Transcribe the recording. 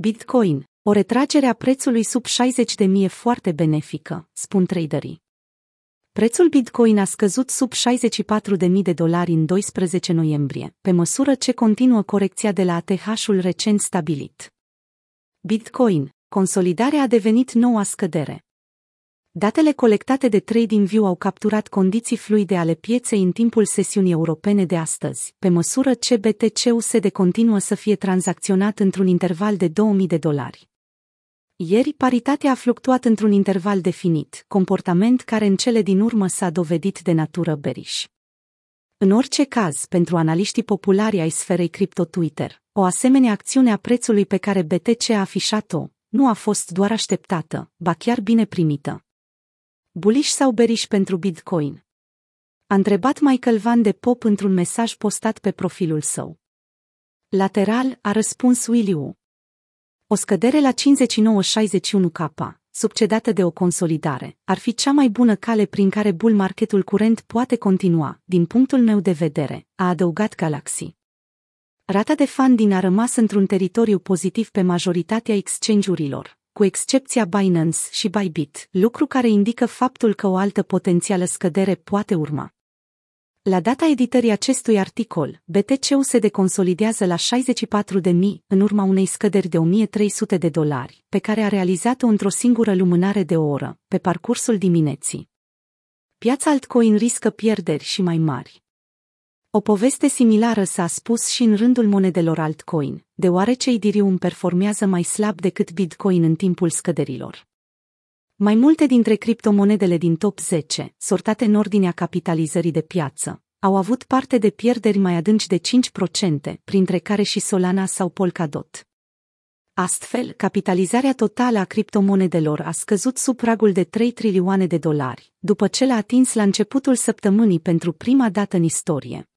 Bitcoin, o retragere a prețului sub 60.000 e foarte benefică, spun traderii. Prețul Bitcoin a scăzut sub 64.000 de dolari în 12 noiembrie, pe măsură ce continuă corecția de la ATH-ul recent stabilit. Bitcoin, consolidarea a devenit noua scădere. Datele colectate de TradingView au capturat condiții fluide ale pieței în timpul sesiunii europene de astăzi, pe măsură ce BTC-USD continuă să fie tranzacționat într-un interval de 2000 de dolari. Ieri, paritatea a fluctuat într-un interval definit, comportament care în cele din urmă s-a dovedit de natură beriș. În orice caz, pentru analiștii populari ai sferei cripto Twitter, o asemenea acțiune a prețului pe care BTC a afișat-o, nu a fost doar așteptată, ba chiar bine primită. Bullish sau beriș pentru Bitcoin? A întrebat Michael Van de Pop într-un mesaj postat pe profilul său. Lateral, a răspuns Williu. O scădere la 59,61K, succedată de o consolidare, ar fi cea mai bună cale prin care bull marketul curent poate continua, din punctul meu de vedere, a adăugat Galaxy. Rata de funding a rămas într-un teritoriu pozitiv pe majoritatea exchange-urilor, cu excepția Binance și Bybit, lucru care indică faptul că o altă potențială scădere poate urma. La data editării acestui articol, BTC-ul se deconsolidează la 64.000 în urma unei scăderi de 1300 de dolari, pe care a realizat-o într-o singură lumânare de o oră, pe parcursul dimineții. Piața altcoin riscă pierderi și mai mari. O poveste similară s-a spus și în rândul monedelor altcoin, deoarece Ethereum performează mai slab decât Bitcoin în timpul scăderilor. Mai multe dintre criptomonedele din top 10, sortate în ordinea capitalizării de piață, au avut parte de pierderi mai adânci de 5%, printre care și Solana sau Polkadot. Astfel, capitalizarea totală a criptomonedelor a scăzut sub pragul de 3 trilioane de dolari, după ce l-a atins la începutul săptămânii pentru prima dată în istorie.